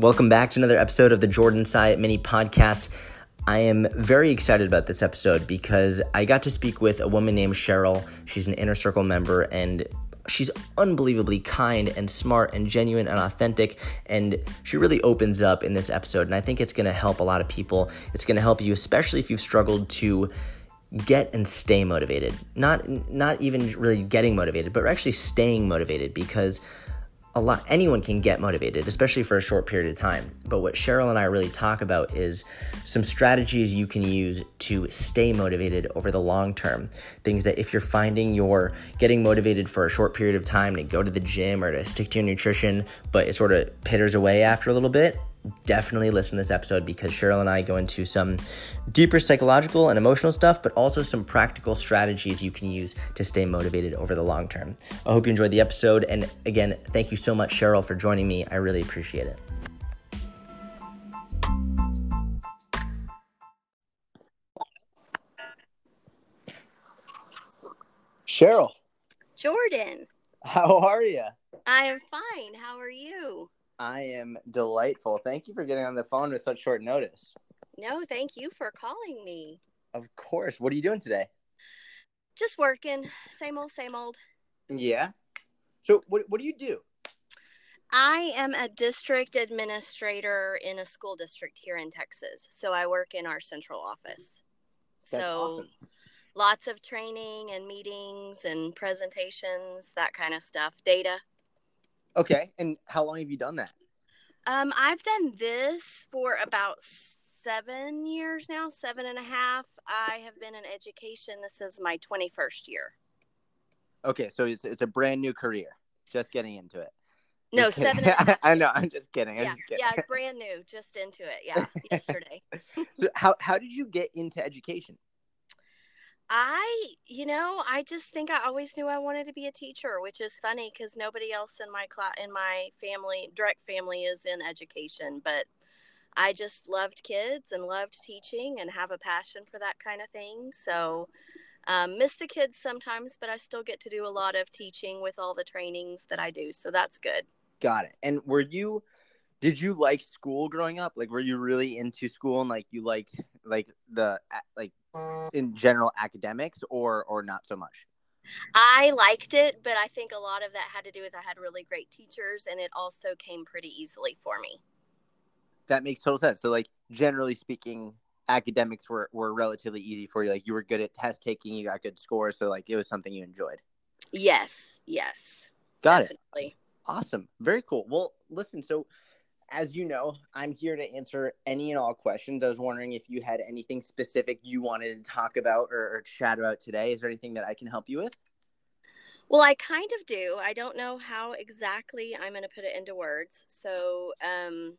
Welcome back to another episode of the Jordan Syatt Mini Podcast. I am very excited about this episode because I got to speak with a woman named Cheryl. She's an inner circle member and she's unbelievably kind and smart and genuine and authentic and she really opens up in this episode and I think it's going to help a lot of people. It's going to help you especially if you've struggled to get and stay motivated. Not not even really getting motivated, but actually staying motivated because a lot anyone can get motivated especially for a short period of time. But what cheryl and i really talk about is some strategies you can use to stay motivated over the long term. Things that if you're finding you're getting motivated for a short period of time to go to the gym or to stick to your nutrition but it sort of pitters away after a little bit definitely listen to this episode because Cheryl and I go into some deeper psychological and emotional stuff, but also some practical strategies you can use to stay motivated over the long term. I hope you enjoyed the episode. And again, thank you so much, Cheryl, for joining me. I really appreciate it. Cheryl. Jordan. How are you? I am fine. How are you? I am delightful. Thank you for getting on the phone with such short notice. No, thank you for calling me. Of course. What are you doing today? Just working. Same old, same old. Yeah. So, what, what do you do? I am a district administrator in a school district here in Texas. So, I work in our central office. That's so, awesome. lots of training and meetings and presentations, that kind of stuff, data. Okay. And how long have you done that? Um, I've done this for about seven years now, seven and a half. I have been in education. This is my 21st year. Okay. So, it's, it's a brand new career. Just getting into it. No, Just seven and a half. I know. I'm just kidding. I'm yeah, just kidding. yeah, brand new, just into it. Yeah, yesterday. so, how, how did you get into education? I, you know, I just think I always knew I wanted to be a teacher, which is funny because nobody else in my class, in my family, direct family, is in education. But I just loved kids and loved teaching and have a passion for that kind of thing. So, um, miss the kids sometimes, but I still get to do a lot of teaching with all the trainings that I do. So that's good. Got it. And were you, did you like school growing up? Like, were you really into school and like you liked like the, like, in general academics or or not so much? I liked it, but I think a lot of that had to do with I had really great teachers and it also came pretty easily for me. that makes total sense. So like generally speaking academics were were relatively easy for you. Like you were good at test taking you got good scores so like it was something you enjoyed. Yes, yes. got it. Awesome. Very cool. Well listen so as you know i'm here to answer any and all questions i was wondering if you had anything specific you wanted to talk about or, or chat about today is there anything that i can help you with Well, I kind of do. I don't know how exactly I'm going to put it into words. So, um,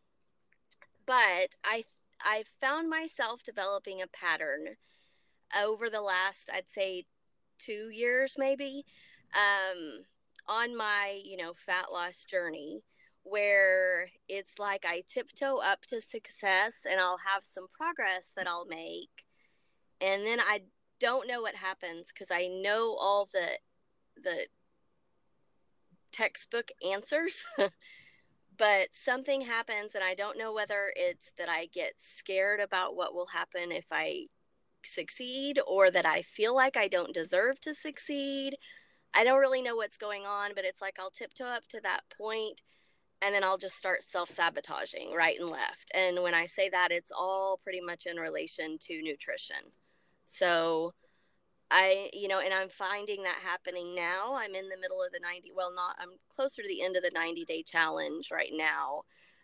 but I I found myself developing a pattern over the last, I'd say, two years maybe, um, on my you know fat loss journey, where it's like I tiptoe up to success and I'll have some progress that I'll make, and then I don't know what happens because I know all the the textbook answers. But something happens and i don't know whether it's that i get scared about what will happen if i succeed or that i feel like i don't deserve to succeed. I don't really know what's going on but it's like i'll tiptoe up to that point and then i'll just start self-sabotaging right and left and when i say that it's all pretty much in relation to nutrition so I, you know, and I'm finding that happening now. I'm in the middle of the 90, well, not, I'm closer to the end of the 90 day challenge right now,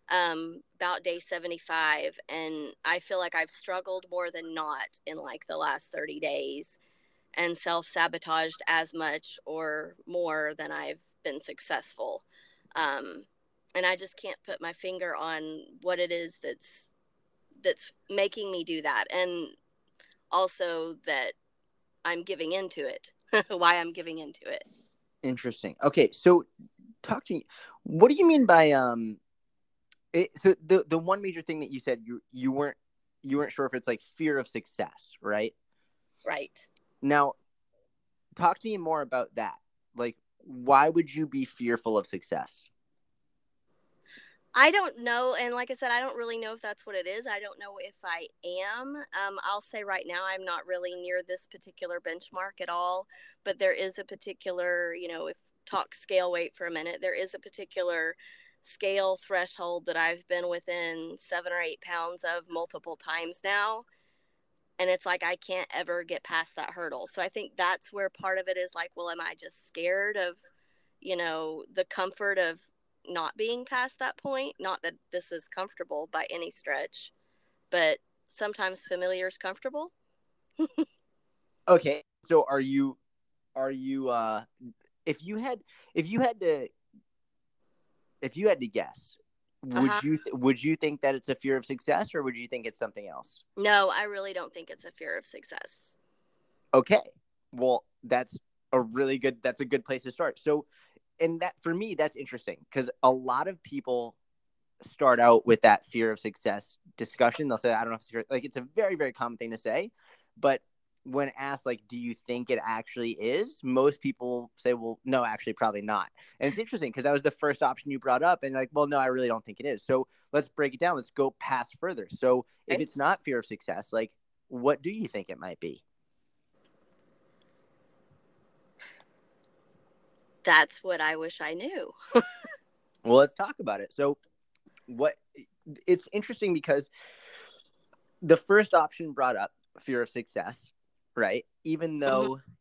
um, about day 75. And I feel like I've struggled more than not in like the last 30 days and self sabotaged as much or more than I've been successful. Um, and I just can't put my finger on what it is that's, that's making me do that. And also that I'm giving into it, why I'm giving into it. Interesting. Okay, so talk to me. What do you mean by um? It, so the the one major thing that you said you you weren't you weren't sure if it's like fear of success, right? Right. Now, talk to me more about that. Like, why would you be fearful of success? I don't know, and like I said, I don't really know if that's what it is. I don't know if I am. Um, I'll say right now, I'm not really near this particular benchmark at all. But there is a particular, you know, if talk scale weight for a minute, there is a particular scale threshold that I've been within seven or eight pounds of multiple times now. And it's like I can't ever get past that hurdle. So I think that's where part of it is like, well, am I just scared of, you know, the comfort of not being past that point? Not that this is comfortable by any stretch, but sometimes familiar is comfortable. okay. So are you, are you, uh, if you had, if you had to if you had to guess, would uh-huh. you th- would you think that it's a fear of success or would you think it's something else? No, I really don't think it's a fear of success. Okay. Well, that's a really good that's a good place to start. So, and that for me that's interesting cuz a lot of people start out with that fear of success discussion. They'll say I don't know if it's like it's a very very common thing to say, but when asked like do you think it actually is? Most people say well no actually probably not. And it's interesting because that was the first option you brought up and like well no i really don't think it is. So let's break it down. Let's go past further. So okay. if it's not fear of success like what do you think it might be that's what i wish i knew well let's talk about it so what it's interesting because the first option brought up fear of success right? Even mm-hmm. though mm-hmm.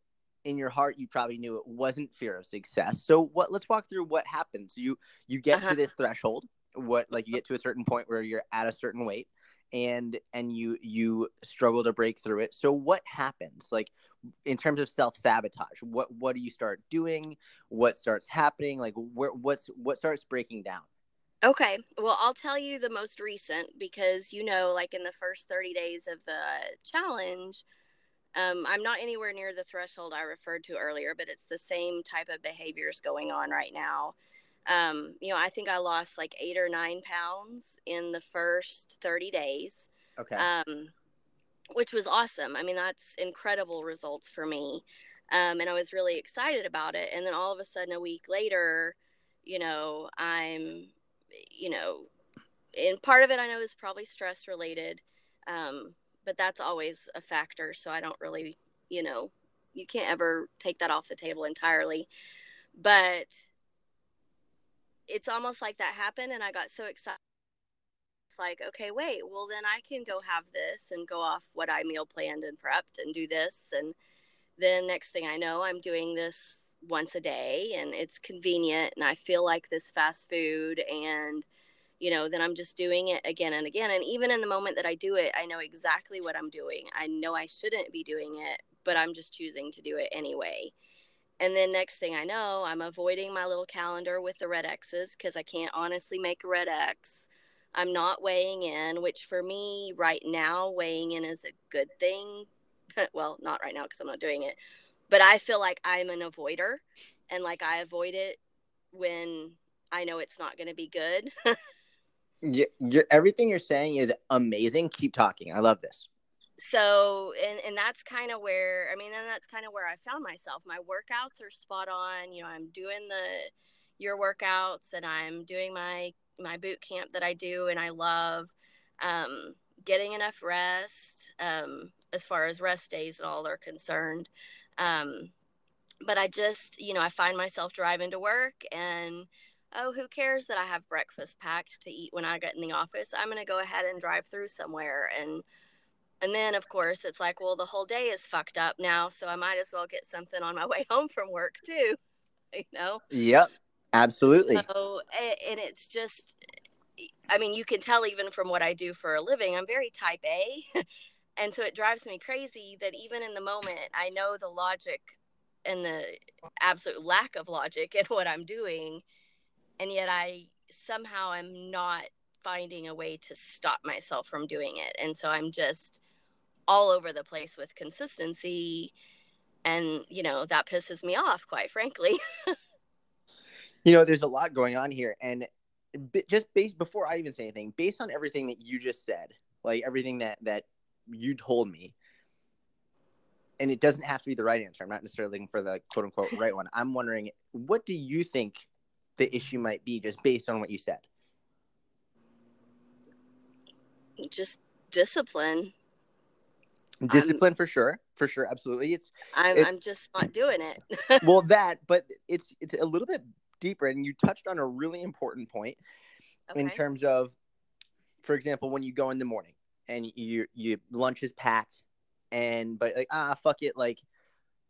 in your heart you probably knew it wasn't fear of success. So what let's walk through what happens. You you get uh-huh. to this threshold, what like you get to a certain point where you're at a certain weight and and you you struggle to break through it. So what happens? Like in terms of self-sabotage, what what do you start doing? What starts happening? Like where what's what starts breaking down? Okay. Well, I'll tell you the most recent because you know, like in the first 30 days of the challenge, um, I'm not anywhere near the threshold I referred to earlier, but it's the same type of behaviors going on right now. Um, you know, I think I lost like eight or nine pounds in the first 30 days. Okay. Um, which was awesome. I mean, that's incredible results for me. Um, and I was really excited about it. And then all of a sudden, a week later, you know, I'm, you know, and part of it I know is probably stress related. Um, but that's always a factor. So I don't really, you know, you can't ever take that off the table entirely. But it's almost like that happened, and I got so excited. It's like, okay, wait, well, then I can go have this and go off what I meal planned and prepped and do this. And then next thing I know, I'm doing this once a day and it's convenient and I feel like this fast food and you know, then I'm just doing it again and again. And even in the moment that I do it, I know exactly what I'm doing. I know I shouldn't be doing it, but I'm just choosing to do it anyway. And then next thing I know, I'm avoiding my little calendar with the red X's because I can't honestly make a red X. I'm not weighing in, which for me right now, weighing in is a good thing. well, not right now because I'm not doing it, but I feel like I'm an avoider and like I avoid it when I know it's not going to be good. you, you're, everything you're saying is amazing. Keep talking. I love this. So, and, and that's kind of where, I mean, and that's kind of where I found myself. My workouts are spot on. You know, I'm doing the, your workouts and I'm doing my, my boot camp that I do and I love, um, getting enough rest, um, as far as rest days and all are concerned. Um, but I just, you know, I find myself driving to work and, oh, who cares that I have breakfast packed to eat when I get in the office? I'm going to go ahead and drive through somewhere. And, and then of course it's like, well, the whole day is fucked up now. So I might as well get something on my way home from work too, you know? Yep. Absolutely. So, and it's just, I mean, you can tell even from what I do for a living, I'm very type A. and so it drives me crazy that even in the moment, I know the logic and the absolute lack of logic in what I'm doing and yet I somehow am not finding a way to stop myself from doing it. And so I'm just all over the place with consistency. And, you know, that pisses me off, quite frankly. you know, there's a lot going on here. And just based before I even say anything, based on everything that you just said, like everything that, that you told me, and it doesn't have to be the right answer. I'm not necessarily looking for the quote unquote right one. I'm wondering, what do you think the issue might be just based on what you said? Just discipline. Discipline I'm, for sure, for sure, absolutely. It's I'm it's, I'm just not doing it. well, that, but it's it's a little bit deeper, and you touched on a really important point okay. in terms of, for example, when you go in the morning and you you lunch is packed, and but like ah fuck it, like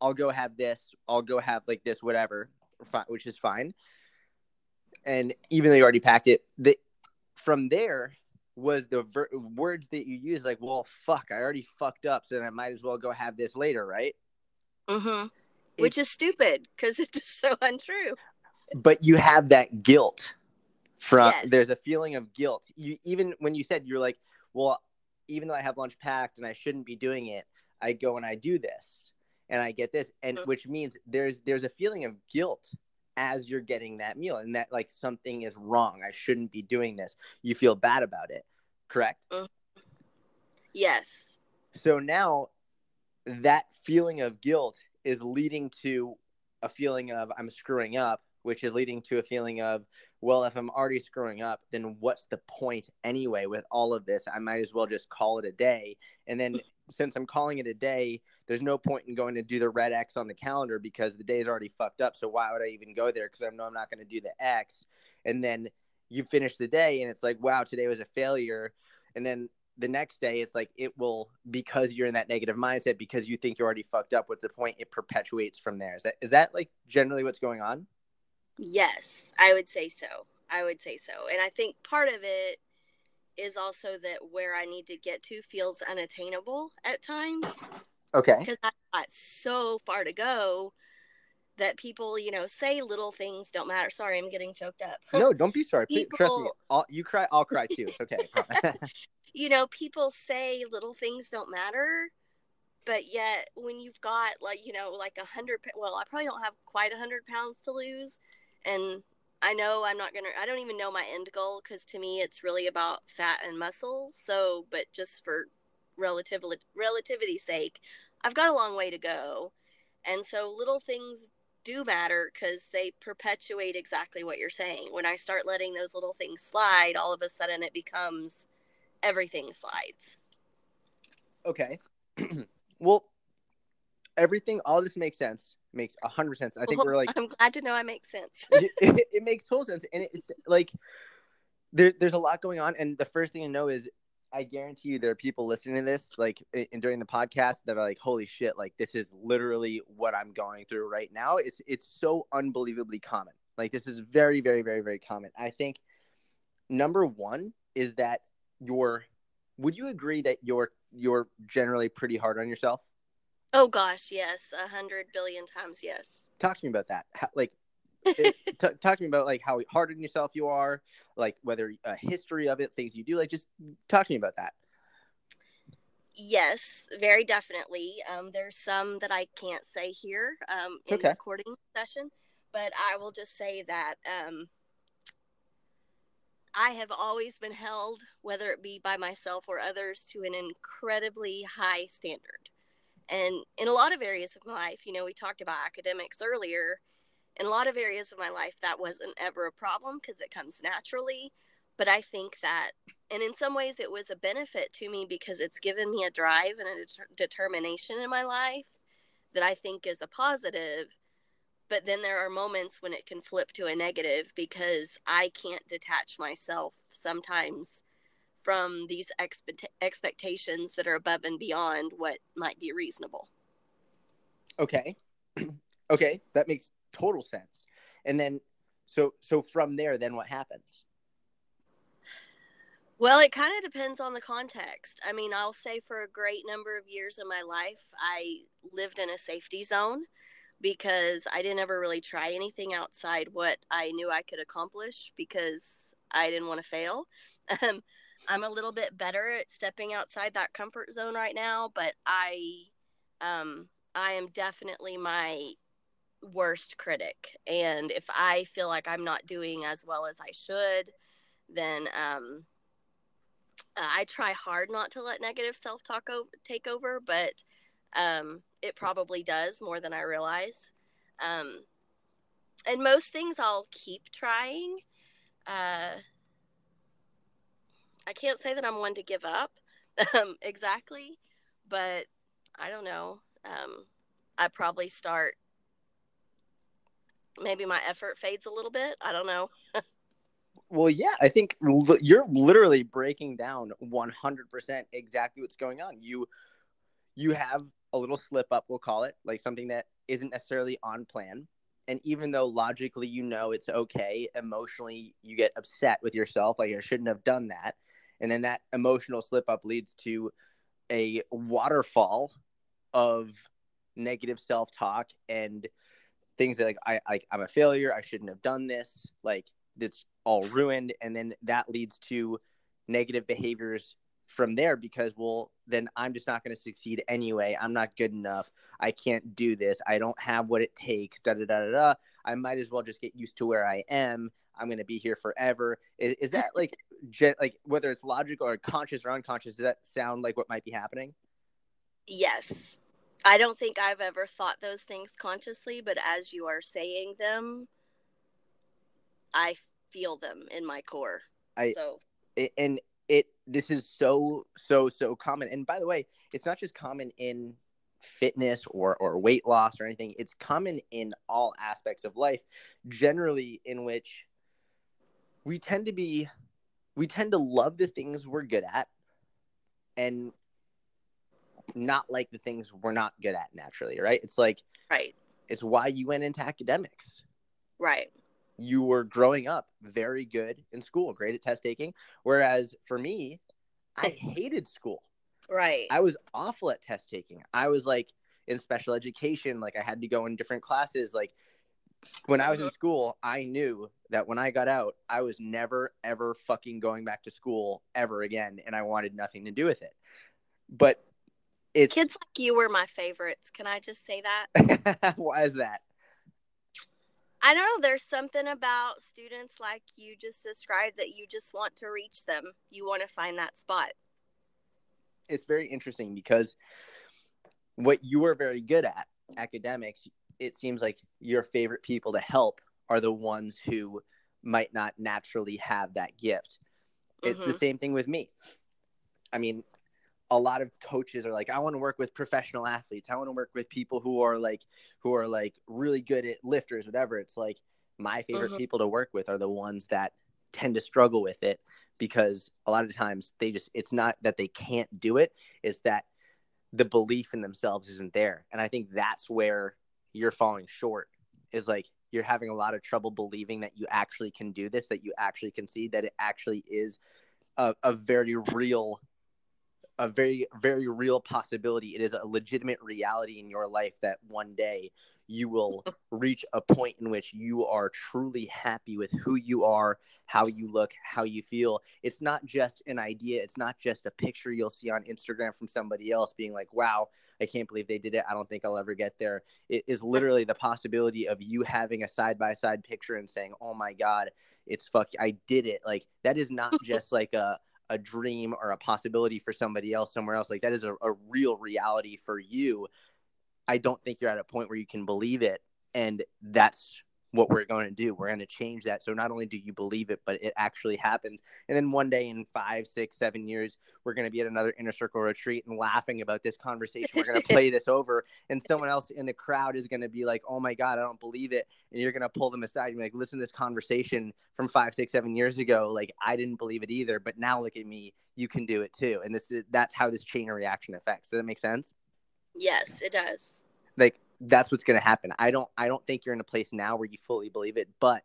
I'll go have this, I'll go have like this, whatever, which is fine. And even though you already packed it, the from there was the ver- words that you use like, well, fuck, I already fucked up, so then I might as well go have this later, right? Mm-hmm. Which is stupid because it's so untrue. But you have that guilt from yes. there's a feeling of guilt. You even when you said you're like, well, even though I have lunch packed and I shouldn't be doing it, I go and I do this and I get this, and mm-hmm. which means there's there's a feeling of guilt as you're getting that meal and that like something is wrong i shouldn't be doing this you feel bad about it correct? Mm. yes. So now that feeling of guilt is leading to a feeling of i'm screwing up which is leading to a feeling of well if i'm already screwing up then what's the point anyway with all of this? I might as well just call it a day. And then since I'm calling it a day, there's no point in going to do the red X on the calendar because the day's already fucked up. So why would I even go there? Because I know I'm not going to do the X. And then you finish the day and it's like, wow, today was a failure. And then the next day it's like it will because you're in that negative mindset because you think you're already fucked up. What's the point? It perpetuates from there. Is that is that like generally what's going on? Yes, I would say so. I would say so. And I think part of it is also that where I need to get to feels unattainable at times. Okay. Because I've got so far to go that people, you know, say little things don't matter. Sorry, I'm getting choked up. no, don't be sorry. People... Trust me. I'll, you cry, I'll cry too. It's okay. you know, people say little things don't matter, but yet when you've got like, you know, like a hundred, well, I probably don't have quite a hundred pounds to lose. And I know I'm not gonna. I don't even know my end goal because to me it's really about fat and muscle. So, but just for relativity relativity's sake, I've got a long way to go, and so little things do matter because they perpetuate exactly what you're saying. When I start letting those little things slide, all of a sudden it becomes everything slides. Okay. well, everything, all this makes sense makes a hundred sense. I think well, we're like. I'm glad to know I make sense. it, it, it, makes total sense, and it's like there, there's a lot going on, and the first thing to know is. I guarantee you, there are people listening to this, like, and during the podcast, that are like, "Holy shit! Like, this is literally what I'm going through right now." It's it's so unbelievably common. Like, this is very, very, very, very common. I think number one is that you're. Would you agree that you're you're generally pretty hard on yourself? Oh gosh, yes, a hundred billion times yes. Talk to me about that. How, like, it, t- talk to me about like how hard on yourself you are, like whether a history of it, things you do. Like, just talk to me about that. Yes, very definitely. Um, there's some that I can't say here um, in okay. the recording session, but I will just say that um, I have always been held, whether it be by myself or others, to an incredibly high standard. And in a lot of areas of my life, you know, we talked about academics earlier. In a lot of areas of my life, that wasn't ever a problem because it comes naturally. But I think that, and in some ways, it was a benefit to me because it's given me a drive and a det- determination in my life that I think is a positive. But then there are moments when it can flip to a negative because I can't detach myself sometimes from these expect- expectations that are above and beyond what might be reasonable. Okay. okay, that makes total sense. And then so so from there then what happens? Well, it kind of depends on the context. I mean, I'll say for a great number of years in my life, I lived in a safety zone because I didn't ever really try anything outside what I knew I could accomplish because I didn't want to fail. Um, I'm a little bit better at stepping outside that comfort zone right now, but I um I am definitely my worst critic. And if I feel like I'm not doing as well as I should, then um I try hard not to let negative self-talk o- take over, but um it probably does more than I realize. Um and most things I'll keep trying. Uh I can't say that I'm one to give up um, exactly, but I don't know. Um, I probably start. Maybe my effort fades a little bit. I don't know. well, yeah, I think l- you're literally breaking down 100% exactly what's going on. You you have a little slip up, we'll call it, like something that isn't necessarily on plan. And even though logically you know it's okay, emotionally you get upset with yourself, like I shouldn't have done that. And then that emotional slip up leads to a waterfall of negative self talk and things that like I like I'm a failure, I shouldn't have done this, like it's all ruined, and then that leads to negative behaviors from there because well then i'm just not going to succeed anyway. I'm not good enough. I can't do this. I don't have what it takes. Da da da da, da. i might as well just get used to where i am i'm going to be here forever. Is, is that like like whether it's logical or conscious or unconscious does that sound like what might be happening? Yes. I don't think i've ever thought those things consciously but as you are saying them i feel them in my core. I so. and it this is so so so common. And by the way it's not just common in fitness or or weight loss or anything. It's common in all aspects of life generally in which we tend to be we tend to love the things we're good at and not like the things we're not good at naturally right it's like right it's why you went into academics right you were growing up very good in school, great at test taking. Whereas for me, I hated school. Right. I was awful at test taking. I was like in special education, like I had to go in different classes. Like when I was in school, I knew that when I got out, I was never, ever fucking going back to school ever again. And I wanted nothing to do with it. But it's kids like you were my favorites. Can I just say that? Why is that? I don't know. There's something about students like you just described that you just want to reach them. You want to find that spot. It's very interesting because what you are very good at, academics, it seems like your favorite people to help are the ones who might not naturally have that gift. It's mm-hmm. the same thing with me. I mean, a lot of coaches are like i want to work with professional athletes i want to work with people who are like who are like really good at lifters whatever it's like my favorite mm-hmm. people to work with are the ones that tend to struggle with it because a lot of times they just it's not that they can't do it it's that the belief in themselves isn't there and i think that's where you're falling short is like you're having a lot of trouble believing that you actually can do this that you actually can see that it actually is a, a very real a very very real possibility. It is a legitimate reality in your life that one day you will reach a point in which you are truly happy with who you are how you look how you feel. It's not just an idea. It's not just a picture you'll see on instagram from somebody else being like wow i can't believe they did it. I don't think i'll ever get there. It is literally the possibility of you having a side by side picture and saying oh my god it's fuck i did it. Like that is not just like a a dream or a possibility for somebody else somewhere else. Like that is a, a real reality for you. I don't think you're at a point where you can believe it. And that's what we're going to do. We're going to change that. So not only do you believe it, but it actually happens. And then one day in five, six, seven years, we're going to be at another inner circle retreat and laughing about this conversation. We're going to play this over, and someone else in the crowd is going to be like, "Oh my god, I don't believe it!" And you're going to pull them aside and be like, "Listen to this conversation from five, six, seven years ago. Like I didn't believe it either, but now look at me. You can do it too." And this is that's how this chain of reaction affects. Does that make sense? Yes, it does. Like that's what's going to happen. I don't I don't think you're in a place now where you fully believe it, but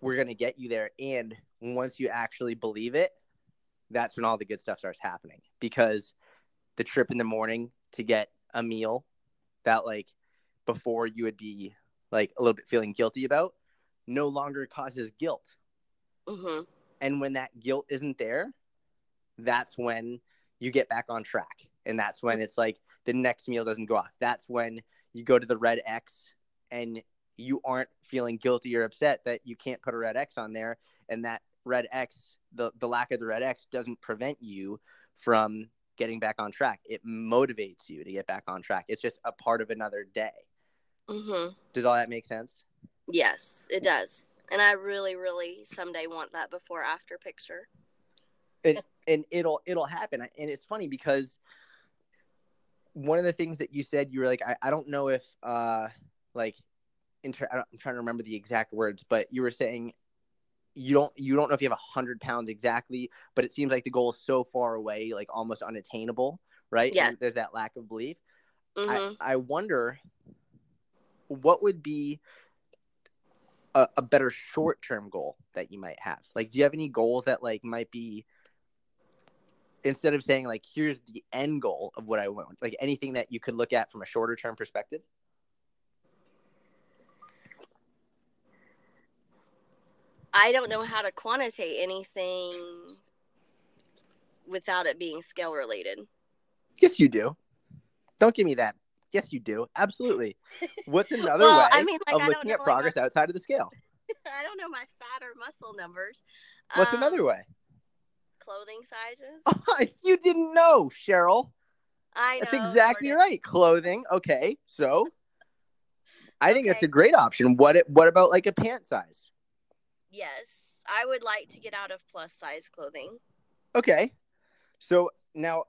we're going to get you there and once you actually believe it, that's when all the good stuff starts happening because the trip in the morning to get a meal that like before you would be like a little bit feeling guilty about no longer causes guilt. Mm-hmm. And when that guilt isn't there, that's when you get back on track. And that's when it's like the next meal doesn't go off. That's when you go to the red X and you aren't feeling guilty or upset that you can't put a red X on there. And that red X, the, the lack of the red X doesn't prevent you from getting back on track. It motivates you to get back on track. It's just a part of another day. Mm-hmm. Does all that make sense? Yes, it does. And I really, really someday want that before after picture. and and it'll it'll happen and it's funny because one of the things that you said you were like i, I don't know if uh like inter- i'm trying to remember the exact words but you were saying you don't you don't know if you have a hundred pounds exactly but it seems like the goal is so far away like almost unattainable right Yeah. there's, there's that lack of belief hmm I, I wonder what would be a, a better short term goal that you might have. Like, do you have any goals that like might be instead of saying like here's the end goal of what I want, like anything that you could look at from a shorter term perspective? I don't know how to quantitate anything without it being scale related. Yes, you do. Don't give me that. Yes, you do. Absolutely. What's another Well, way I mean, like, of I looking know, at like, progress outside of the scale? I don't know my fat or muscle numbers. What's Um, another way? Clothing sizes. you didn't know, Cheryl. I know. That's exactly Lord, right. Clothing. Okay, so I think that's a great option. What it, what about like a pant size? Yes, I would like to get out of plus size clothing. Okay, so now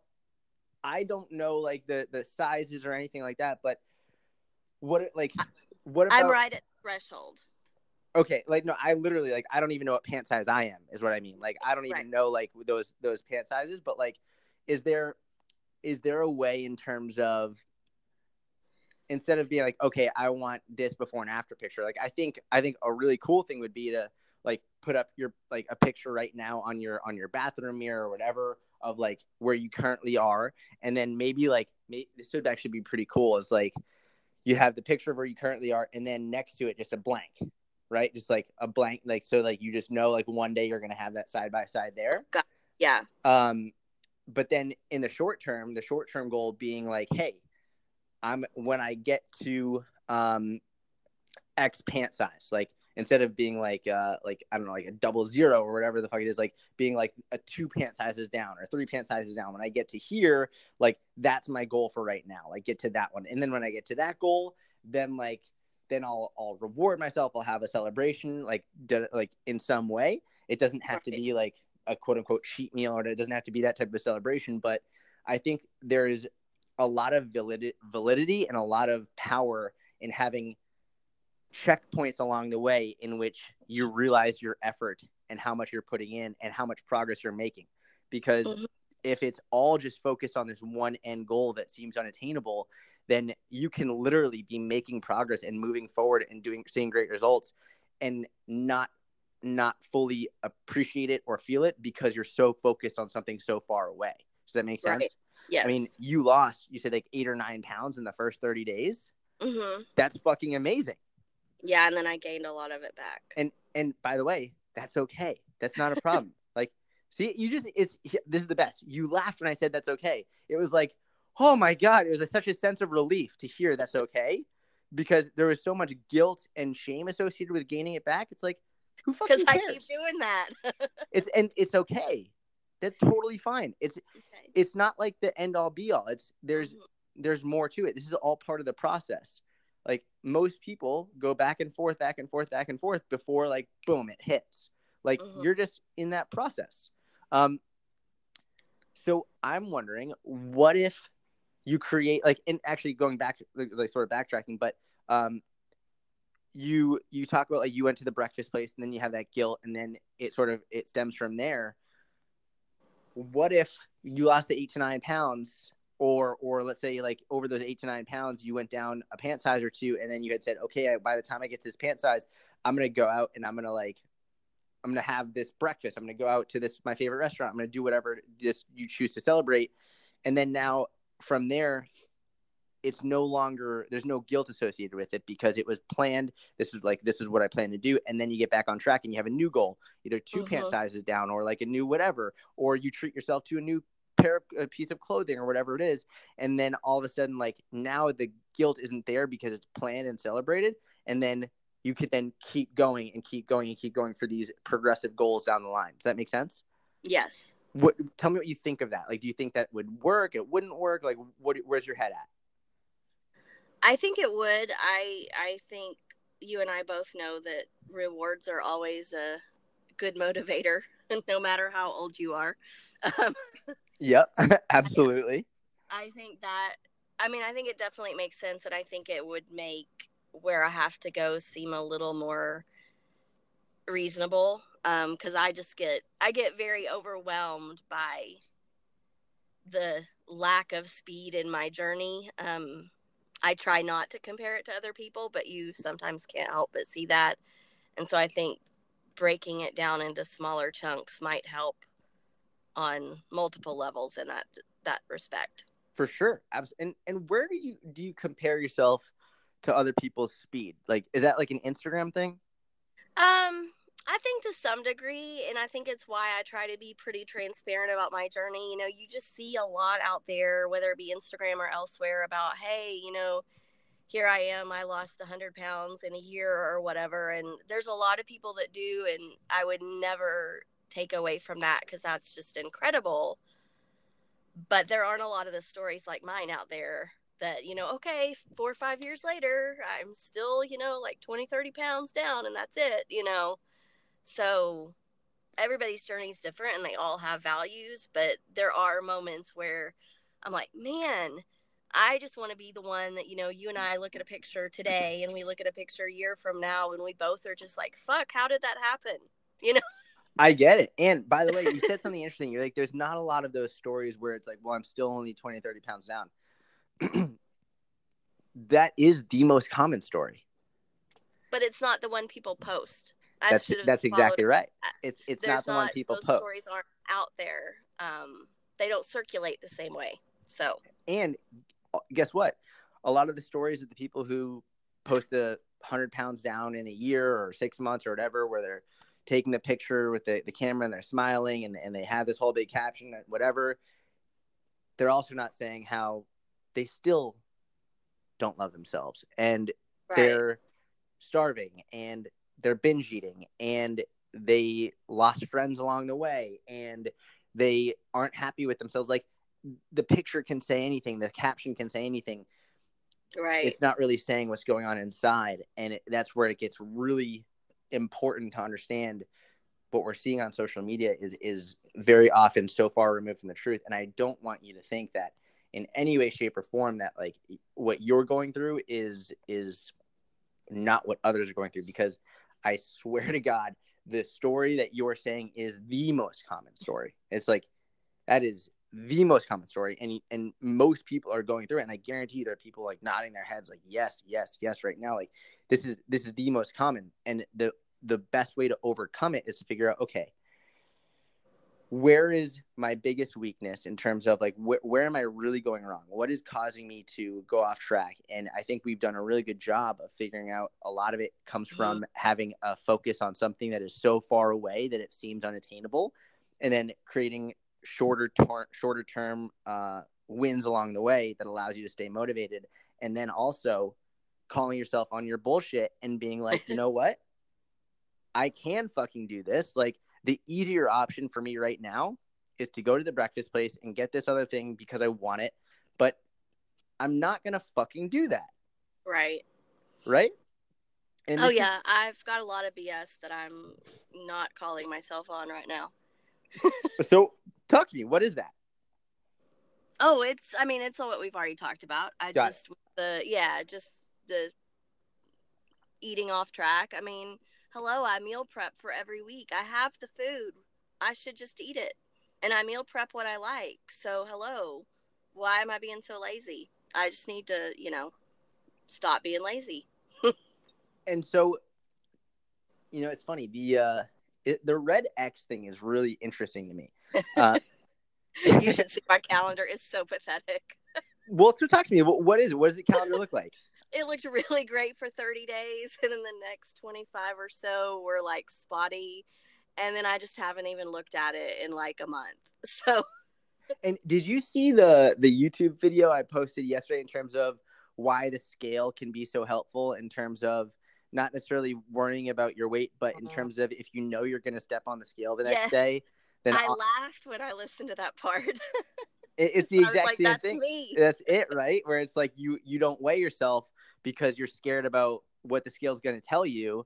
I don't know like the the sizes or anything like that, but what it- like what about? I'm right at threshold. Okay, like no, I literally like I don't even know what pant size I am. Is what I mean. Like I don't even Right. know like those those pant sizes. But like, is there is there a way in terms of instead of being like, okay, I want this before and after picture. Like I think I think a really cool thing would be to like put up your like a picture right now on your on your bathroom mirror or whatever of like where you currently are, and then maybe like may, this would actually be pretty cool. Is like you have the picture of where you currently are, and then next to it just a blank right? Just like a blank, like so, like you just know, like one day you're gonna have that side by side there. Yeah. Um, but then in the short term, the short term goal being like, hey, I'm when I get to um X pant size, like instead of being like uh like I don't know, like a double zero or whatever the fuck it is, like being like a two pant sizes down or three pant sizes down. When I get to here, like that's my goal for right now. Like get to that one. And then when I get to that goal, then like then I'll I'll reward myself. I'll have a celebration, like d- like in some way. It doesn't have to be like a quote unquote cheat meal, or it doesn't have to be that type of celebration. But I think there is a lot of validity, validity and a lot of power in having checkpoints along the way in which you realize your effort and how much you're putting in and how much progress you're making. Because Mhm. if it's all just focused on this one end goal that seems unattainable, then you can literally be making progress and moving forward and doing seeing great results and not not fully appreciate it or feel it because you're so focused on something so far away. Does that make sense? Right. Yes. I mean, you lost, you said like eight or nine pounds in the first 30 days. hmm That's fucking amazing. yeah, and then I gained a lot of it back. And and by the way, that's okay. That's not a problem. like, see, you just it's this is the best. You laughed when I said that's okay. It was like, oh my god, it was a, such a sense of relief to hear that's okay, because there was so much guilt and shame associated with gaining it back. It's like, who Because fucking I keep doing that. It's and it's okay. That's totally fine. It's okay. it's not like the end all be all. It's there's Mhm. there's more to it. This is all part of the process. Like most people go back and forth, back and forth, back and forth before like boom, it hits. Like Mhm. you're just in that process. Um so I'm wondering what if you create like and actually going back like, sort of backtracking, but um you you talk about like you went to the breakfast place and then you have that guilt and then it sort of it stems from there. What if you lost the eight to nine pounds or or let's say like over those eight to nine pounds you went down a pant size or two and then you had said okay by the time i get to this pant size i'm gonna go out and i'm gonna like i'm gonna have this breakfast. I'm gonna go out to this my favorite restaurant. I'm gonna do whatever this you choose to celebrate. And then now from there it's no longer there's no guilt associated with it because it was planned. This is like this is what i plan to do. And then you get back on track and you have a new goal either 2 pant Mhm. sizes down or like a new whatever or you treat yourself to a new pair of a piece of clothing or whatever it is. And then all of a sudden like now the guilt isn't there because it's planned and celebrated. And then you could then keep going and keep going and keep going for these progressive goals down the line. Does that make sense? Yes. What tell me what you think of that like do you think that would work it wouldn't work like what where's your head at I think it would. I I think you and I both know that rewards are always a good motivator, no matter how old you are. Um, Yep, absolutely. I think that, I mean, I think it definitely makes sense, and I think it would make where I have to go seem a little more reasonable. Um, because I just get, I get very overwhelmed by the lack of speed in my journey. Um, I try not to compare it to other people, but you sometimes can't help but see that. And so I think breaking it down into smaller chunks might help on multiple levels in that that respect. For sure. And and where do you do you compare yourself to other people's speed? Like is that like an Instagram thing? Um, I think to some degree, and I think it's why I try to be pretty transparent about my journey. You know, you just see a lot out there, whether it be Instagram or elsewhere, about, hey, you know, here I am, I lost 100 pounds in a year or whatever. And there's a lot of people that do, and I would never take away from that because that's just incredible. But there aren't a lot of the stories like mine out there that, you know, okay, four or five years later, I'm still, you know, like 20, 30 pounds down, and that's it, you know. So everybody's journey is different and they all have values, but there are moments where I'm like, man, I just want to be the one that, you know, you and I look at a picture today and we look at a picture a year from now and we both are just like, fuck, how did that happen? You know? I get it. And by the way, you said something interesting. You're like, there's not a lot of those stories where it's like, well, I'm still only 20, 30 pounds down. that is the most common story. But it's not the one people post. I That's that's exactly right. It's it's not the one people those post. stories aren't out there. Um, they don't circulate the same way. So And uh, guess what? A lot of the stories of the people who post the hundred pounds down in a year or six months or whatever, where they're taking the picture with the, the camera and they're smiling and, and they have this whole big caption, and whatever. They're also not saying how they still don't love themselves and right. they're starving and they're binge eating and they lost friends along the way and they aren't happy with themselves. Like the picture can say anything, the caption can say anything. right. It's not really saying what's going on inside. And it, that's where it gets really important to understand what we're seeing on social media is is very often so far removed from the truth. And I don't want you to think that in any way, shape, or form that like what you're going through is is not what others are going through because I swear to God, the story that you're saying is the most common story. It's like that is the most common story, and and most people are going through it. And I guarantee you, there are people like nodding their heads, like yes, yes, yes, right now. Like this is this is the most common, and the the best way to overcome it is to figure out, okay, where is my biggest weakness in terms of like wh- where am I really going wrong? What is causing me to go off track? And I think we've done a really good job of figuring out a lot of it comes from having a focus on something that is so far away that it seems unattainable, and then creating shorter tor- shorter term uh, wins along the way that allows you to stay motivated, and then also calling yourself on your bullshit and being like, you know what, I can fucking do this, like the easier option for me right now is to go to the breakfast place and get this other thing because I want it, but I'm not gonna fucking do that, right. right? And Oh is- yeah, I've got a lot of BS that I'm not calling myself on right now. so talk to me. What is that? Oh, it's I mean, it's all what we've already talked about. I Got it. just the yeah, just the eating off track. I mean, hello, I meal prep for every week. I have the food. I should just eat it. And I meal prep what I like. So, hello. Why am I being so lazy? I just need to, you know, stop being lazy. And so, you know, it's funny. The uh, it, the red X thing is really interesting to me. Uh, You should see my calendar. It's so pathetic. well, so talk to me. What, what is it? What does the calendar look like? It looked really great for 30 days and then the next 25 or so were like spotty and then i just haven't even looked at it in like a month so And did you see the the YouTube video I posted yesterday in terms of why the scale can be so helpful in terms of not necessarily worrying about your weight, but in Mhm. terms of if you know you're going to step on the scale the next Yes. day, then i on- laughed when i listened to that part it's the exact like same that's thing. me That's it, right? Where it's like you you don't weigh yourself because you're scared about what the scale is going to tell you.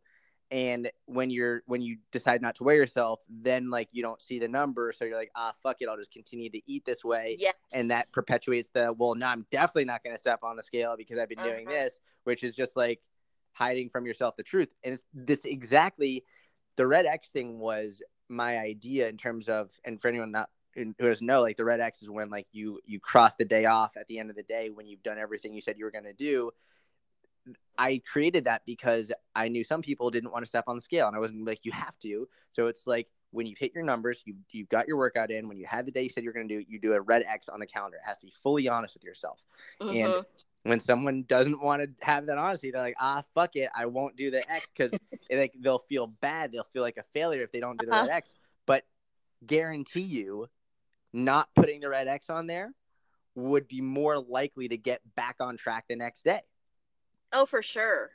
And when you're when you decide not to weigh yourself then like you don't see the number. So you're like ah fuck it. I'll just continue to eat this way. Yes. and that perpetuates the well no i'm definitely not going to step on the scale because i've been doing Uh-huh. this which is just like hiding from yourself the truth. And it's this exactly the red x thing was my idea in terms of and for anyone not who doesn't know like the red x is when like you you cross the day off at the end of the day when you've done everything you said you were going to do I created that because I knew some people didn't want to step on the scale, and I wasn't like you have to. So it's like when you've hit your numbers, you you've got your workout in. When you had the day you said you're going to do, you do a red X on the calendar. It has to be fully honest with yourself. Mhm. And when someone doesn't want to have that honesty, they're like, ah, fuck it, I won't do the X because like they'll feel bad. They'll feel like a failure if they don't do the Uh-huh. red X. But guarantee you, not putting the red X on there would be more likely to get back on track the next day. Oh, for sure.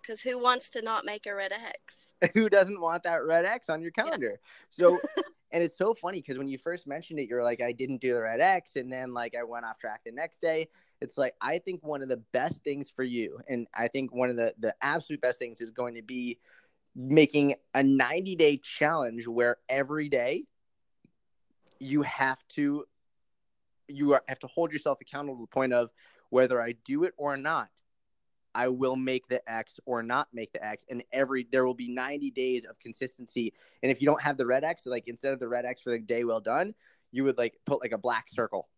Because who wants to not make a red X? who doesn't want that red X on your calendar? So, and it's so funny because when you first mentioned it, you're like, I didn't do the red X, and then like I went off track the next day. It's like I think one of the best things for you, and I think one of the the absolute best things is going to be making a 90 day challenge where every day you have to you are, have to hold yourself accountable to the point of whether I do it or not. I will make the X or not make the X. And every there will be 90 days of consistency. And if you don't have the red X, like instead of the red X for the day well done, you would like put like a black circle.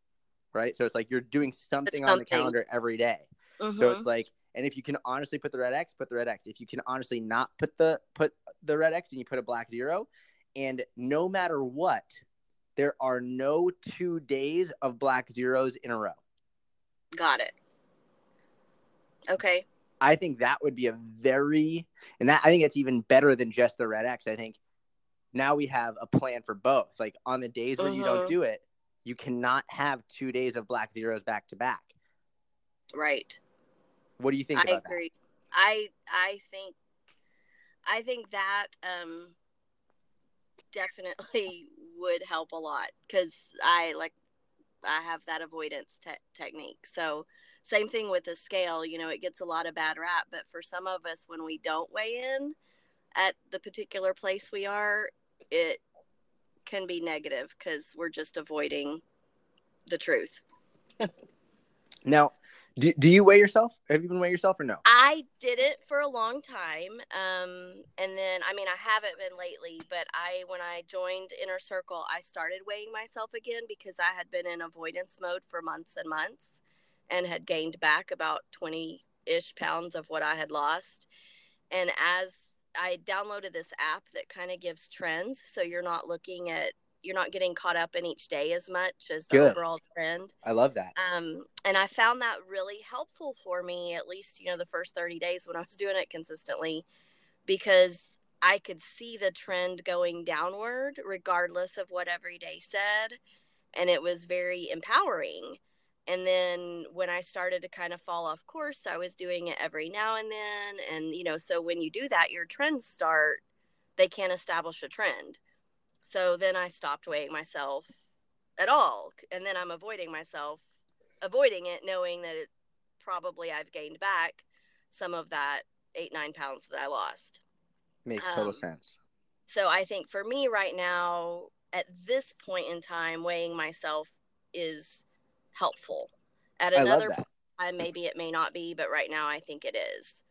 Right. So it's like you're doing something, on the calendar every day. So Mhm. it's like and if you can honestly put the red X, put the red X. If you can honestly not put the put the red X and you put a black zero, and no matter what, there are no two days of black zeros in a row. Got it. Okay. I think that would be a very, and that I think it's even better than just the red X. I think now we have a plan for both. Like on the days where you don't Mhm. do it, you cannot have two days of black zeros back to back. Right. What do you think I about agree. I I think I think that um definitely would help a lot because I like I have that avoidance te- technique. So same thing with the scale. You know, it gets a lot of bad rap, but for some of us, when we don't weigh in at the particular place we are, it can be negative because we're just avoiding the truth. Now, do, do you weigh yourself? Have you been weighing yourself or no? I did it for a long time. Um, and then, I mean, I haven't been lately, but I, when I joined Inner Circle, I started weighing myself again because I had been in avoidance mode for months and months and had gained back about 20 ish pounds of what I had lost. And as I downloaded this app that kind of gives trends, so you're not looking at, you're not getting caught up in each day as much as the Good. overall trend I love that. um, and I found that really helpful for me, at least, you know, the first 30 days when I was doing it consistently, because I could see the trend going downward regardless of what every day said. And it was very empowering. And then when I started to kind of fall off course, I was doing it every now and then. And, you know, so when you do that, your trends start, they can't establish a trend. So then I stopped weighing myself at all. And then I'm avoiding myself avoiding it, knowing that it probably I've gained back some of that eight, nine pounds that I lost. Makes total um, sense. So I think for me right now, at this point in time, weighing myself is helpful. At another time, maybe it may not be, but right now I think it is.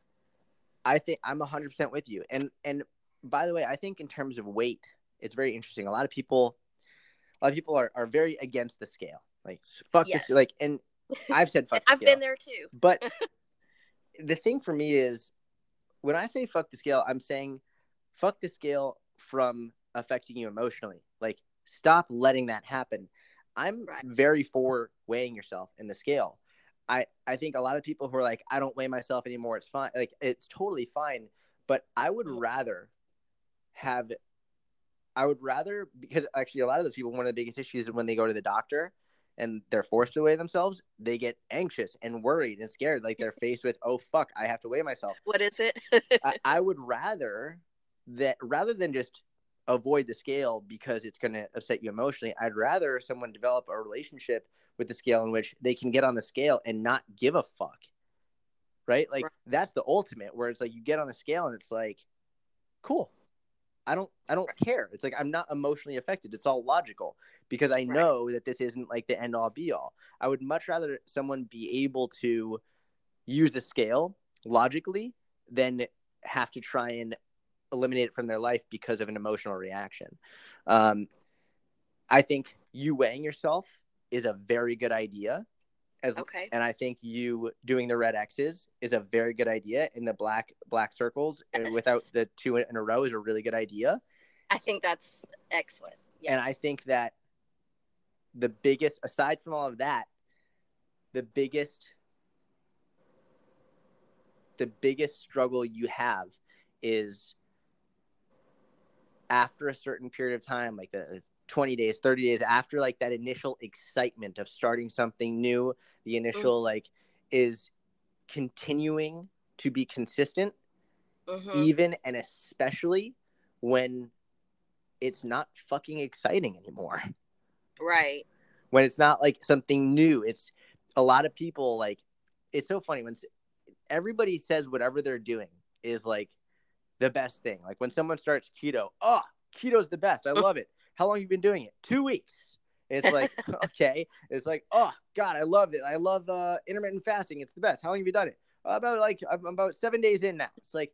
I think I'm 100% with you. And and by the way, I think in terms of weight, it's very interesting. A lot of people a lot of people are, are very against the scale. Like fuck Yes. this like and I've said fuck the I've been there too. But the thing for me is when I say fuck the scale, I'm saying fuck the scale from affecting you emotionally. Like stop letting that happen. I'm Right. very for weighing yourself in the scale. I I think a lot of people who are like I don't weigh myself anymore, it's fine. Like it's totally fine, but I would Mhm. rather have I would rather because actually a lot of those people one of the biggest issues is when they go to the doctor and they're forced to weigh themselves, they get anxious and worried and scared. Like they're faced with, oh fuck, I have to weigh myself. What is it? I, I would rather that rather than just avoid the scale because it's going to upset you emotionally, I'd rather someone develop a relationship with the scale in which they can get on the scale and not give a fuck. right? Like Right. that's the ultimate where it's like you get on the scale and it's like, cool. I don't I don't care. It's like I'm not emotionally affected. It's all logical because I Right. know that this isn't like the end all be all. I would much rather someone be able to use the scale logically than have to try and eliminate it from their life because of an emotional reaction. Um, I think you weighing yourself is a very good idea. As Okay. and I think you doing the red X's is a very good idea. In the black black circles Yes. without the two in a row is a really good idea. I think that's excellent. Yes. And I think that the biggest, aside from all of that, the biggest, the biggest struggle you have is after a certain period of time, like the 20 days, 30 days after like that initial excitement of starting something new, the initial like is continuing to be consistent Mhm. even and especially when it's not fucking exciting anymore. right. When it's not like something new. It's a lot of people like it's so funny when everybody says whatever they're doing is like the best thing. Like when someone starts keto, oh, keto's the best. I love it. How long you been doing it? 2 weeks. It's like, okay. It's like, oh god, I love it. I love uh intermittent fasting. It's the best. How long have you done it? about like I'm about 7 days in now. It's like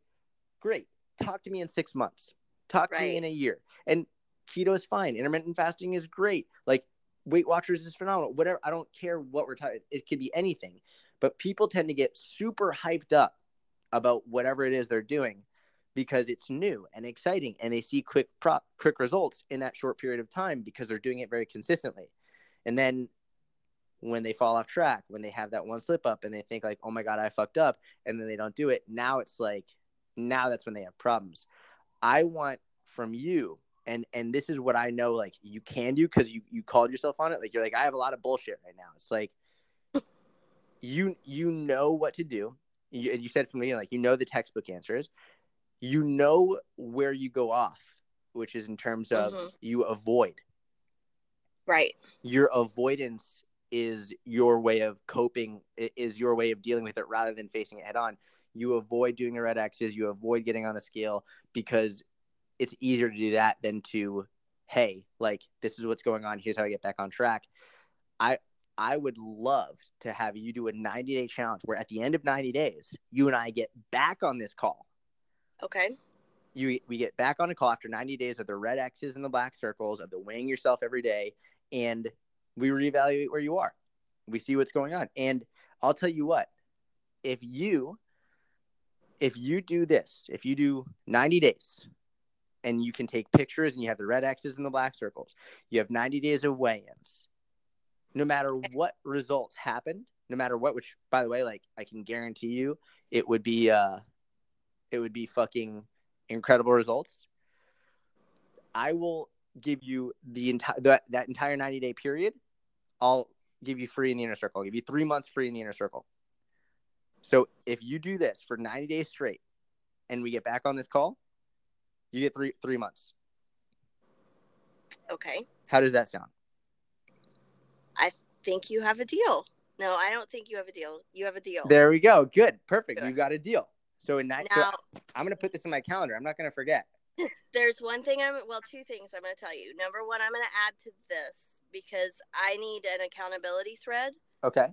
great. Talk to me in 6 months. Talk to me in a year. And keto is fine. Intermittent fasting is great. Like Weight Watchers is phenomenal. Whatever. I don't care what we're talking. It could be anything. But people tend to get super hyped up about whatever it is they're doing because it's new and exciting, and they see quick quick results in that short period of time because they're doing it very consistently. And then when they fall off track, when they have that one slip up, and they think like, "Oh my god, I fucked up," and then they don't do it. Now it's like, now that's when they have problems. I want from you and and this is what I know like you can do because you you called yourself on it like you're like I have a lot of bullshit right now it's like you you know what to do you, and you said from me like you know the textbook answers you know where you go off which is in terms of Mhm. you avoid Right. your avoidance is your way of coping is your way of dealing with it rather than facing it head on you avoid doing the red x's you avoid getting on the scale because it's easier to do that than to hey like this is what's going on here's how i get back on track i i would love to have you do a 90 day challenge where at the end of 90 days you and i get back on this call Okay. you we get back on a call after 90 days of the red x's and the black circles of the weighing yourself every day and we reevaluate where you are. We see what's going on. And i'll tell you what if you if you do this if you do 90 days and you can take pictures and you have the red x's and the black circles you have 90 days of weigh-ins no matter what results happened, no matter what which by the way like i can guarantee you it would be uh it would be fucking incredible results. I will give you the entire that, that entire 90 day period. I'll give you free in the inner circle. I'll give you three months free in the inner circle. So if you do this for 90 days straight and we get back on this call, you get three three months. Okay. How does that sound? I think you have a deal. No, I don't think you have a deal. You have a deal. There we go. Good. Perfect. Good. You got a deal. So in nine, so I'm gonna put this in my calendar. I'm not gonna forget. there's one thing I'm well, two things I'm going to tell you. Number one, I'm going to add to this because I need an accountability thread Okay.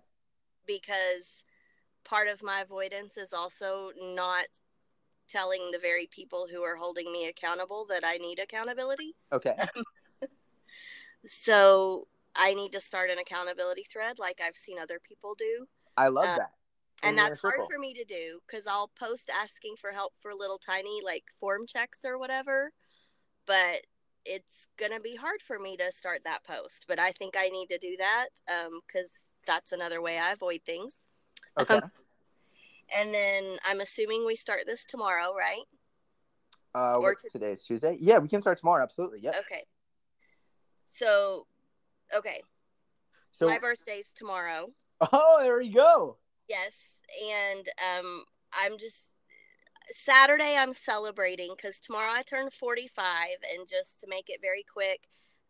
because part of my avoidance is also not telling the very people who are holding me accountable that I need accountability. Okay. So I need to start an accountability thread like I've seen other people do. I love Uh, that. And that's hard for me to do because I'll post asking for help for little tiny like form checks or whatever, but it's gonna be hard for me to start that post. But I think I need to do that because that's another way I avoid things. Okay. And then I'm assuming we start this tomorrow, right? Uh, or what's to- today's Tuesday? Yeah, we can start tomorrow. Absolutely. Yeah. Okay. So, okay, So, my birthday's tomorrow. oh, there we go. Yes, and um, I'm just Saturday. I'm celebrating because tomorrow I turn 45, and just to make it very quick,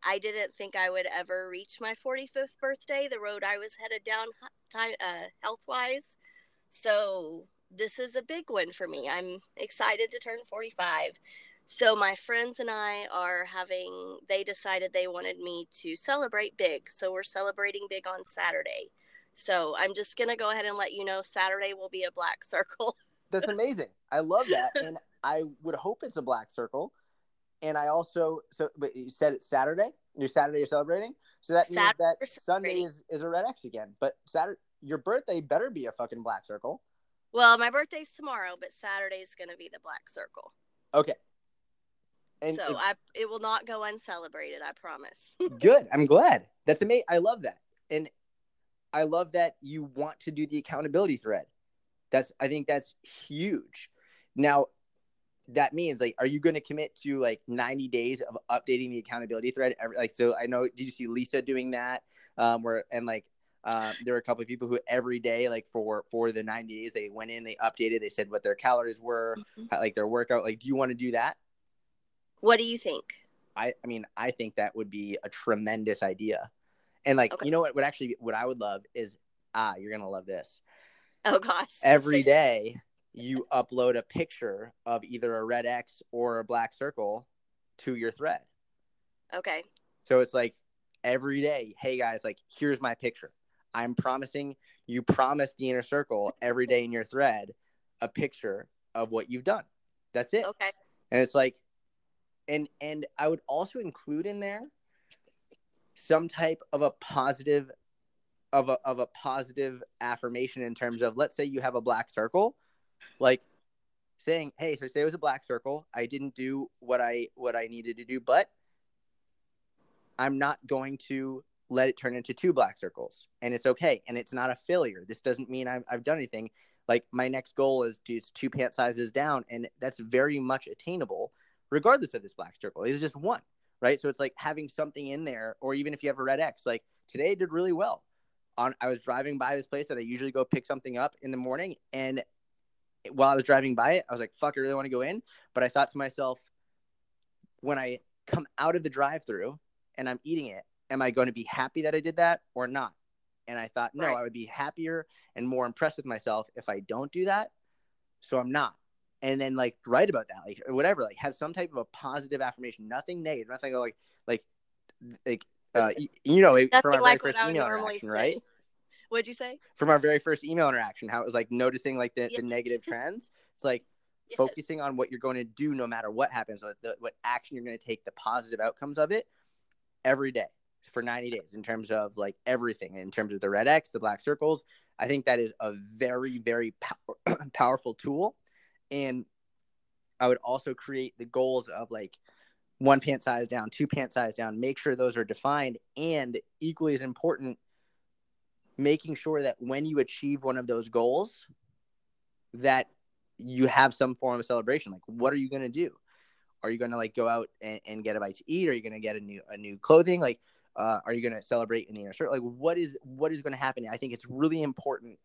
I didn't think I would ever reach my 45th birthday. The road I was headed down, time uh, health wise. So this is a big one for me. I'm excited to turn 45. So my friends and I are having they decided they wanted me to celebrate big. So we're celebrating big on Saturday. So I'm just going to go ahead and let you know Saturday will be a black circle. That's amazing. I love that and I would hope it's a black circle. And I also so but you said it's Saturday? Your Saturday you're celebrating? So that means Saturday that Sunday is, is a red X again. But Saturday your birthday better be a fucking black circle. Well, my birthday's tomorrow, but Saturday's going to be the black circle. Okay. And so if- I it will not go uncelebrated, I promise. good. I'm glad. That's amazing. I love that. And I love that you want to do the accountability thread. That's I think that's huge. Now that means like are you going to commit to like 90 days of updating the accountability thread every, like so I know did you see Lisa doing that um where and like uh, there were a couple of people who every day like for for the 90 days they went in they updated they said what their calories were how- like their workout like do you want to do that What do you think? I, I mean, I think that would be a tremendous idea. And like, Okay. you know what would actually what I would love is ah, you're gonna love this. Oh gosh. Every day you upload a picture of either a red X or a black circle to your thread. Okay. So it's like every day, hey guys, like here's my picture. I'm promising you promise the inner circle every day in your thread a picture of what you've done. That's it. Okay. and it's like and and i would also include in there some type of a positive of a, of a positive affirmation in terms of let's say you have a black circle like saying hey so say it was a black circle. I didn't do what i what i needed to do but i'm not going to let it turn into two black circles and it's okay and it's not a failure. This doesn't mean i've, I've done anything. Like my next goal is to two pant sizes down and that's very much attainable regardless of this black circle. It's just one right? So it's like having something in there or even if you have a red x like today I did really well. On i was driving by this place that i usually go pick something up in the morning and while i was driving by it i was like fuck i really want to go in. But i thought to myself when i come out of the drive through and i'm eating it am i going to be happy that i did that or not? And i thought no Right. i would be happier and more impressed with myself if i don't do that. So i'm not and then like write about that like or whatever like have some type of a positive affirmation nothing negative nothing like like like uh you, you know from our like very first email interaction say. right What'd you say? from our very first email interaction how it was like noticing like the, Yes. the negative trends it's like Yes. focusing on what you're going to do no matter what happens what, the, what action you're going to take the positive outcomes of it every day for 90 days in terms of like everything in terms of the red x the black circles i think that is a very very pow- powerful tool and i would also create the goals of like one pant size down two pant size down make sure those are defined and equally as important making sure that when you achieve one of those goals that you have some form of celebration. Like what are you going to do? Are you going to like go out and, and get a bite to eat? Are you going to get a new a new clothing? Like uh, are you going to celebrate in the inner circle? Like what is what is going to happen? I think it's really important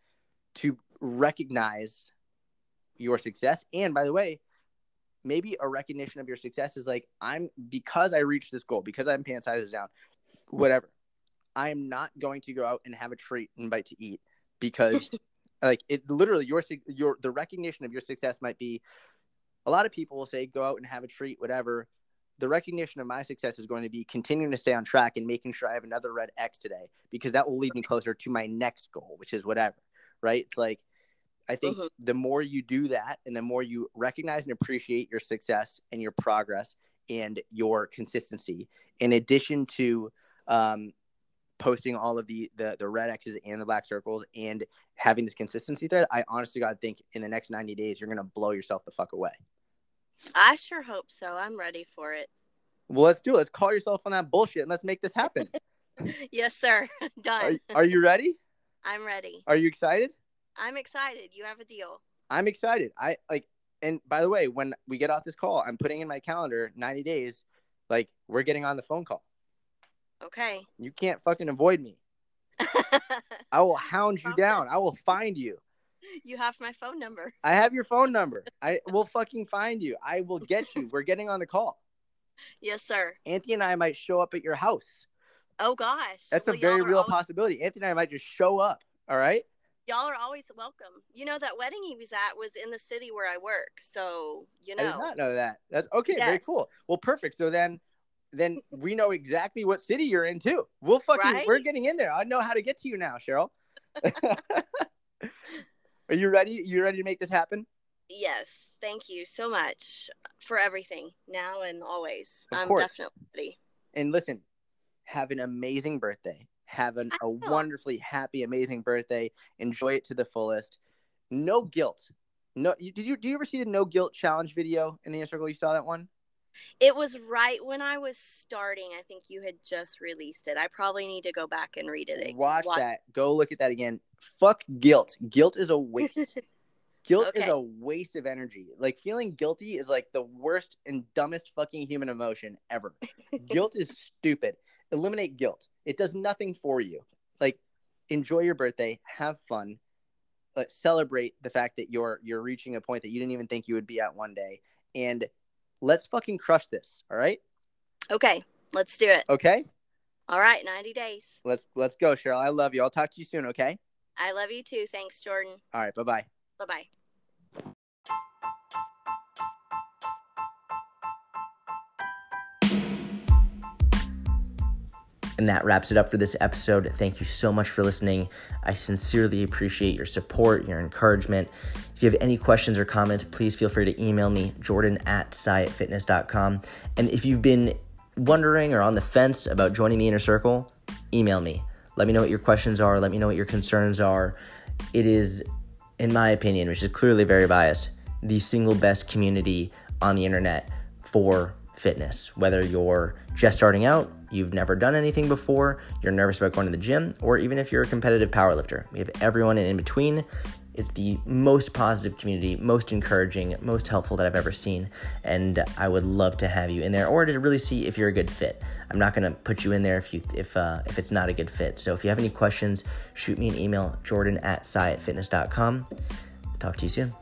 to recognize your success. And by the way maybe a recognition of your success is like i'm because i reached this goal because i'm pant sizes down whatever i'm not going to go out and have a treat and bite to eat because like it literally your your the recognition of your success might be a lot of people will say go out and have a treat whatever. The recognition of my success is going to be continuing to stay on track and making sure i have another red x today because that will lead me closer to my next goal which is whatever right? It's like i think Mhm. the more you do that and the more you recognize and appreciate your success and your progress and your consistency in addition to um, posting all of the, the the red x's and the black circles and having this consistency thread i honestly god think in the next 90 days you're gonna blow yourself the fuck away I sure hope so. I'm ready for it. well let's do it let's call yourself on that bullshit and let's make this happen Yes, sir. are, Done. are you ready I'm ready. are you excited I'm excited. You have a deal. i'm excited i like and by the way when we get off this call i'm putting in my calendar 90 days like we're getting on the phone call Okay. you can't fucking avoid me i will hound you down i will find you you have my phone number. I have your phone number. I will fucking find you. I will get you. We're getting on the call. Yes, sir. Anthony and I might show up at your house. Oh gosh. That's Well, a very real possibility. Anthony and I might just show up. All right. Y'all are always welcome. You know that wedding he was at was in the city where I work, so you know. I did not know that. That's okay. Very cool. Well, perfect. So then, then we know exactly what city you're in too. We'll fucking Right? we're getting in there. I know how to get to you now, Cheryl. Are you ready? You ready to make this happen? Yes, thank you so much for everything now and always. Of I'm course. definitely. And listen, have an amazing birthday. Have an, I a wonderfully happy, amazing birthday. Enjoy it to the fullest. No guilt. No, you, did you do you ever see the no guilt challenge video in the inner circle? You saw that one? It was right when I was starting. I think you had just released it. I probably need to go back and read it. Watch Wa- that. Go look at that again. Fuck guilt. Guilt is a waste. Guilt is a waste of energy. Like feeling guilty is like the worst and dumbest fucking human emotion ever. guilt is stupid. Eliminate guilt. It does nothing for you. Like enjoy your birthday, have fun, uh, celebrate the fact that you're you're reaching a point that you didn't even think you would be at one day, and let's fucking crush this. All right? Okay, let's do it. Okay? All right, 90 days. Let's let's go, Cheryl. I love you. I'll talk to you soon. Okay? I love you too. Thanks, Jordan. All right. Bye bye. Bye bye. And that wraps it up for this episode. Thank you so much for listening. I sincerely appreciate your support, your encouragement. If you have any questions or comments, please feel free to email me, jordan at syattfitness.com. And if you've been wondering or on the fence about joining the inner circle, email me. Let me know what your questions are. Let me know what your concerns are. It is, in my opinion, which is clearly very biased, the single best community on the internet for fitness. Whether you're just starting out, you've never done anything before, you're nervous about going to the gym, or even if you're a competitive powerlifter, we have everyone in between. It's the most positive community, most encouraging, most helpful that I've ever seen, and I would love to have you in there, or to really see if you're a good fit. I'm not going to put you in there if you if uh, if it's not a good fit. So if you have any questions, shoot me an email, jordan at syattfitness.com. Talk to you soon.